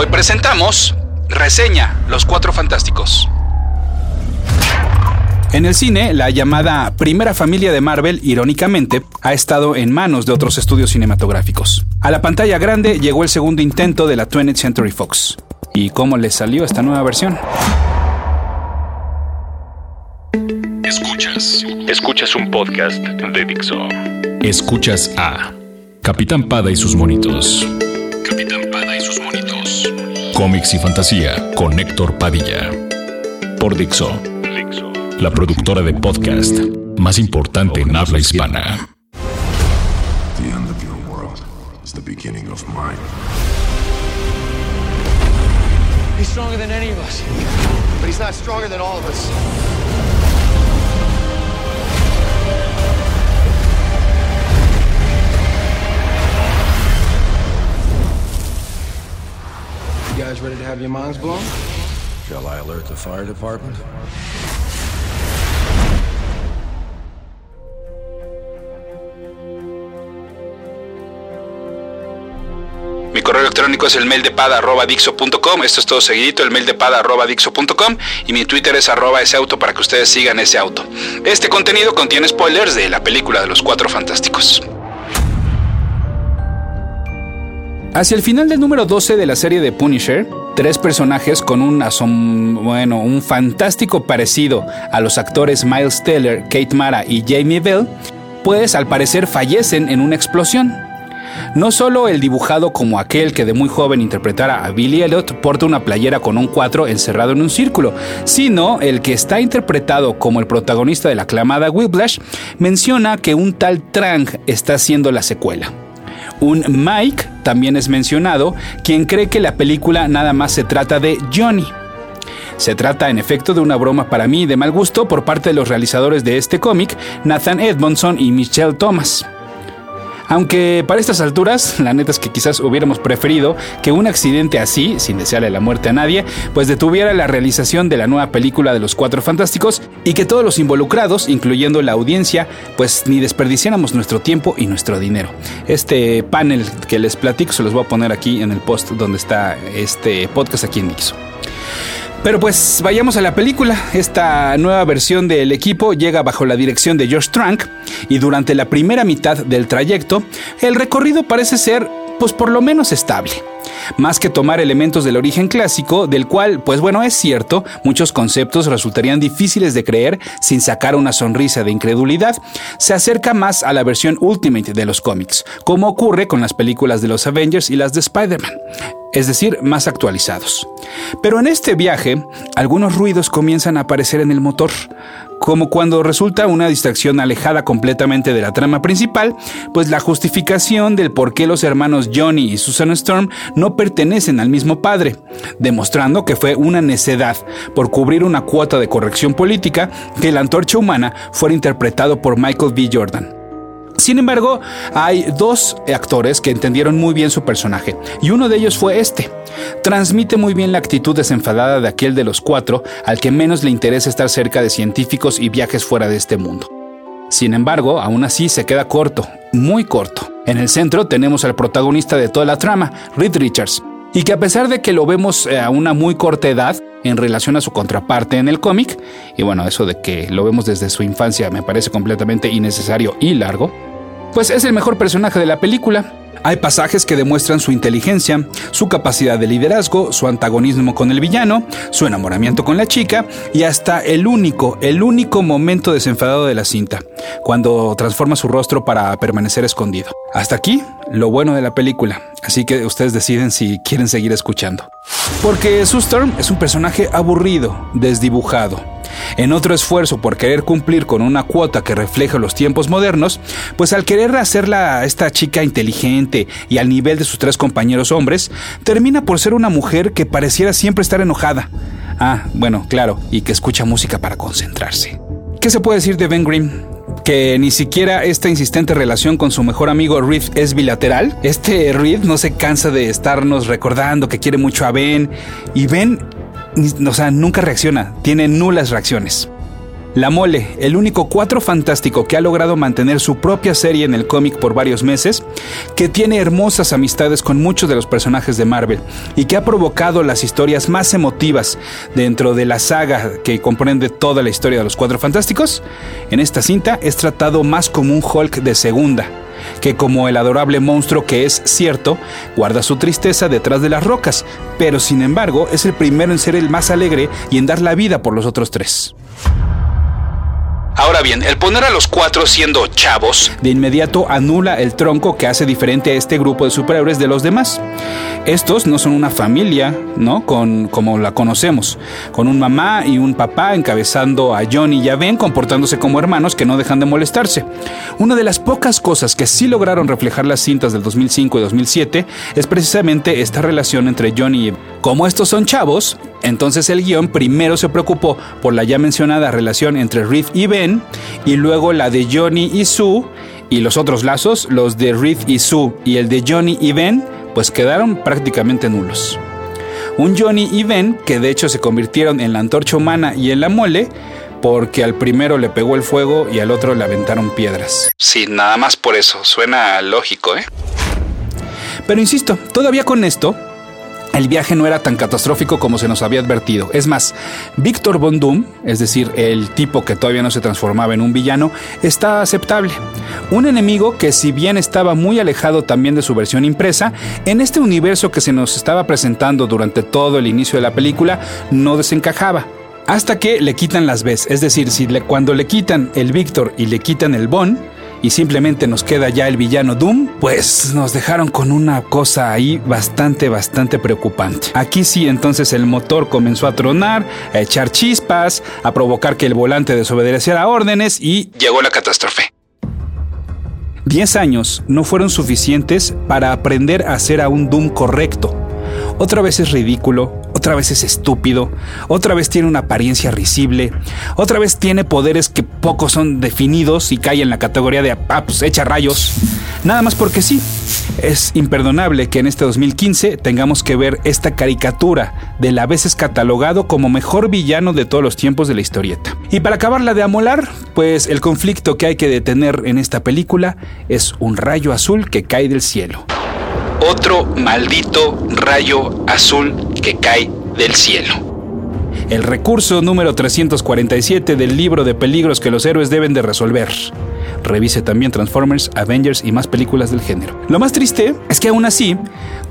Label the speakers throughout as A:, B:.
A: Hoy presentamos Reseña Los Cuatro Fantásticos. En el cine, la llamada primera familia de Marvel, irónicamente, ha estado en manos de otros estudios cinematográficos. A la pantalla grande llegó el segundo intento de la 20th Century Fox. ¿Y cómo le salió esta nueva versión?
B: Escuchas. Escuchas un podcast de Dixo. Escuchas a Capitán Pada y sus monitos. Cómics y fantasía con Héctor Padilla. Por Dixo. La productora de podcast más importante en habla hispana. The end of your world is the beginning of mine.
C: He's stronger than any of us. But he's not stronger than all of us. Guys ready to have your minds blown? Shall I alert the fire department?
A: Mi correo electrónico es el mail de pada.dixo.com. Esto es todo seguidito, el mail de pada.dixo.com. Y mi Twitter es arroba ese auto para que ustedes sigan ese auto. Este contenido contiene spoilers de la película de los cuatro fantásticos. Hacia el final del número 12 de la serie de Punisher, tres personajes con un bueno, un fantástico parecido a los actores Miles Teller, Kate Mara y Jamie Bell, pues al parecer fallecen en una explosión. No solo el dibujado como aquel que de muy joven interpretara a Billy Elliot porta una playera con un 4 encerrado en un círculo, sino el que está interpretado como el protagonista de la aclamada Whiplash menciona que un tal Trang está haciendo la secuela. Un Mike también es mencionado, quien cree que la película nada más se trata de Johnny. Se trata en efecto de una broma para mí de mal gusto por parte de los realizadores de este cómic, Nathan Edmondson y Michelle Thomas. Aunque para estas alturas, la neta es que quizás hubiéramos preferido que un accidente así, sin desearle la muerte a nadie, pues detuviera la realización de la nueva película de los Cuatro Fantásticos y que todos los involucrados, incluyendo la audiencia, pues ni desperdiciáramos nuestro tiempo y nuestro dinero. Este panel que les platico se los voy a poner aquí en el post donde está este podcast aquí en Nixo. Pero pues vayamos a la película. Esta nueva versión del equipo llega bajo la dirección de George Trank y durante la primera mitad del trayecto el recorrido parece ser pues por lo menos estable. Más que tomar elementos del origen clásico, del cual, pues bueno, es cierto, muchos conceptos resultarían difíciles de creer sin sacar una sonrisa de incredulidad, se acerca más a la versión Ultimate de los cómics, como ocurre con las películas de los Avengers y las de Spider-Man es decir, más actualizados. Pero en este viaje, algunos ruidos comienzan a aparecer en el motor, como cuando resulta una distracción alejada completamente de la trama principal, pues la justificación del por qué los hermanos Johnny y Susan Storm no pertenecen al mismo padre, demostrando que fue una necedad por cubrir una cuota de corrección política que la antorcha humana fuera interpretado por Michael B. Jordan. Sin embargo, hay dos actores que entendieron muy bien su personaje, y uno de ellos fue este. Transmite muy bien la actitud desenfadada de aquel de los cuatro al que menos le interesa estar cerca de científicos y viajes fuera de este mundo. Sin embargo, aún así se queda corto, muy corto. En el centro tenemos al protagonista de toda la trama, Reed Richards, y que a pesar de que lo vemos eh, a una muy corta edad en relación a su contraparte en el cómic, y bueno, eso de que lo vemos desde su infancia me parece completamente innecesario y largo, pues es el mejor personaje de la película. Hay pasajes que demuestran su inteligencia, su capacidad de liderazgo, su antagonismo con el villano, su enamoramiento con la chica y hasta el único, el único momento desenfadado de la cinta, cuando transforma su rostro para permanecer escondido. Hasta aquí, lo bueno de la película, así que ustedes deciden si quieren seguir escuchando. Porque Sue es un personaje aburrido, desdibujado, en otro esfuerzo por querer cumplir con una cuota que refleja los tiempos modernos, pues al querer hacerla esta chica inteligente y al nivel de sus tres compañeros hombres, termina por ser una mujer que pareciera siempre estar enojada. Ah, bueno, claro, y que escucha música para concentrarse. ¿Qué se puede decir de Ben Grimm? que ni siquiera esta insistente relación con su mejor amigo Reed es bilateral. Este Reed no se cansa de estarnos recordando que quiere mucho a Ben y Ben o sea, nunca reacciona, tiene nulas reacciones. La Mole, el único cuatro fantástico que ha logrado mantener su propia serie en el cómic por varios meses, que tiene hermosas amistades con muchos de los personajes de Marvel y que ha provocado las historias más emotivas dentro de la saga que comprende toda la historia de los cuatro fantásticos, en esta cinta es tratado más como un Hulk de segunda que como el adorable monstruo que es cierto, guarda su tristeza detrás de las rocas, pero sin embargo es el primero en ser el más alegre y en dar la vida por los otros tres. Ahora bien, el poner a los cuatro siendo chavos de inmediato anula el tronco que hace diferente a este grupo de superhéroes de los demás. Estos no son una familia, ¿no? Con, como la conocemos, con un mamá y un papá encabezando a Johnny y a Ben comportándose como hermanos que no dejan de molestarse. Una de las pocas cosas que sí lograron reflejar las cintas del 2005 y 2007 es precisamente esta relación entre Johnny y Ben. Como estos son chavos, entonces el guion primero se preocupó por la ya mencionada relación entre Reed y Ben, y luego la de Johnny y Sue, y los otros lazos, los de Reed y Sue y el de Johnny y Ben, pues quedaron prácticamente nulos. Un Johnny y Ben que de hecho se convirtieron en la antorcha humana y en la mole, porque al primero le pegó el fuego y al otro le aventaron piedras. Sí, nada más por eso, suena lógico, ¿eh? Pero insisto, todavía con esto, el viaje no era tan catastrófico como se nos había advertido. Es más, Víctor Von Doom, es decir, el tipo que todavía no se transformaba en un villano, está aceptable. Un enemigo que si bien estaba muy alejado también de su versión impresa, en este universo que se nos estaba presentando durante todo el inicio de la película, no desencajaba. Hasta que le quitan las Bs, es decir, cuando le quitan el Víctor y le quitan el Von, y simplemente nos queda ya el villano Doom, pues nos dejaron con una cosa ahí bastante, bastante preocupante. Aquí sí, entonces el motor comenzó a tronar, a echar chispas, a provocar que el volante desobedeciera órdenes y llegó la catástrofe. Diez años no fueron suficientes para aprender a hacer a un Doom correcto. Otra vez es ridículo, otra vez es estúpido, otra vez tiene una apariencia risible, otra vez tiene poderes que pocos son definidos y cae en la categoría de, ah, pues echa rayos. Nada más porque sí. Es imperdonable que en este 2015 tengamos que ver esta caricatura del a veces catalogado como mejor villano de todos los tiempos de la historieta. Y para acabarla de amolar, pues el conflicto que hay que detener en esta película es un rayo azul que cae del cielo otro maldito rayo azul que cae del cielo. El recurso número 347 del libro de peligros que los héroes deben de resolver. Revise también Transformers, Avengers y más películas del género. Lo más triste es que aún así,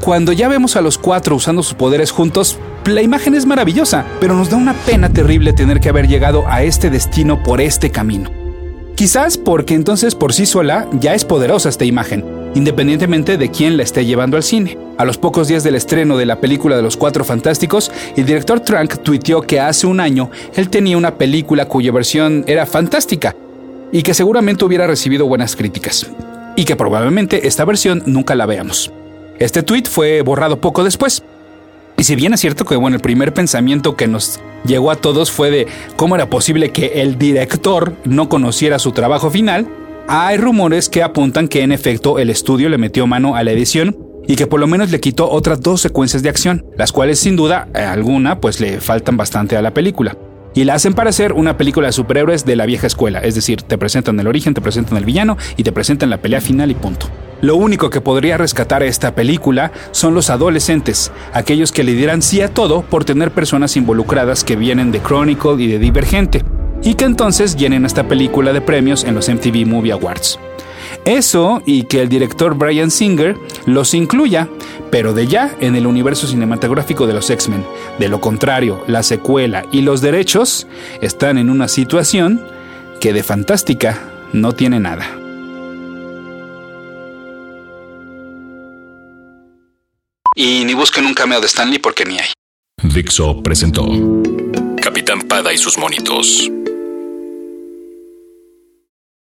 A: cuando ya vemos a los cuatro usando sus poderes juntos, la imagen es maravillosa, pero nos da una pena terrible tener que haber llegado a este destino por este camino. Quizás porque entonces por sí sola ya es poderosa esta imagen, independientemente de quién la esté llevando al cine. A los pocos días del estreno de la película de los Cuatro Fantásticos, el director Trank tuiteó que hace un año él tenía una película cuya versión era fantástica y que seguramente hubiera recibido buenas críticas, y que probablemente esta versión nunca la veamos. Este tweet fue borrado poco después. Y si bien es cierto que bueno, el primer pensamiento que nos llegó a todos fue de cómo era posible que el director no conociera su trabajo final, hay rumores que apuntan que en efecto el estudio le metió mano a la edición y que por lo menos le quitó otras dos secuencias de acción, las cuales sin duda eh, alguna pues le faltan bastante a la película. Y la hacen parecer una película de superhéroes de la vieja escuela, es decir, te presentan el origen, te presentan el villano y te presentan la pelea final y punto. Lo único que podría rescatar esta película son los adolescentes, aquellos que le dirán sí a todo por tener personas involucradas que vienen de Chronicle y de Divergente y que entonces llenen esta película de premios en los MTV Movie Awards. Eso y que el director Brian Singer los incluya, pero de ya en el universo cinematográfico de los X-Men. De lo contrario, la secuela y los derechos están en una situación que de fantástica no tiene nada. Y ni busquen un cameo de Stanley porque ni hay.
B: Dixo presentó Capitán Pada y sus monitos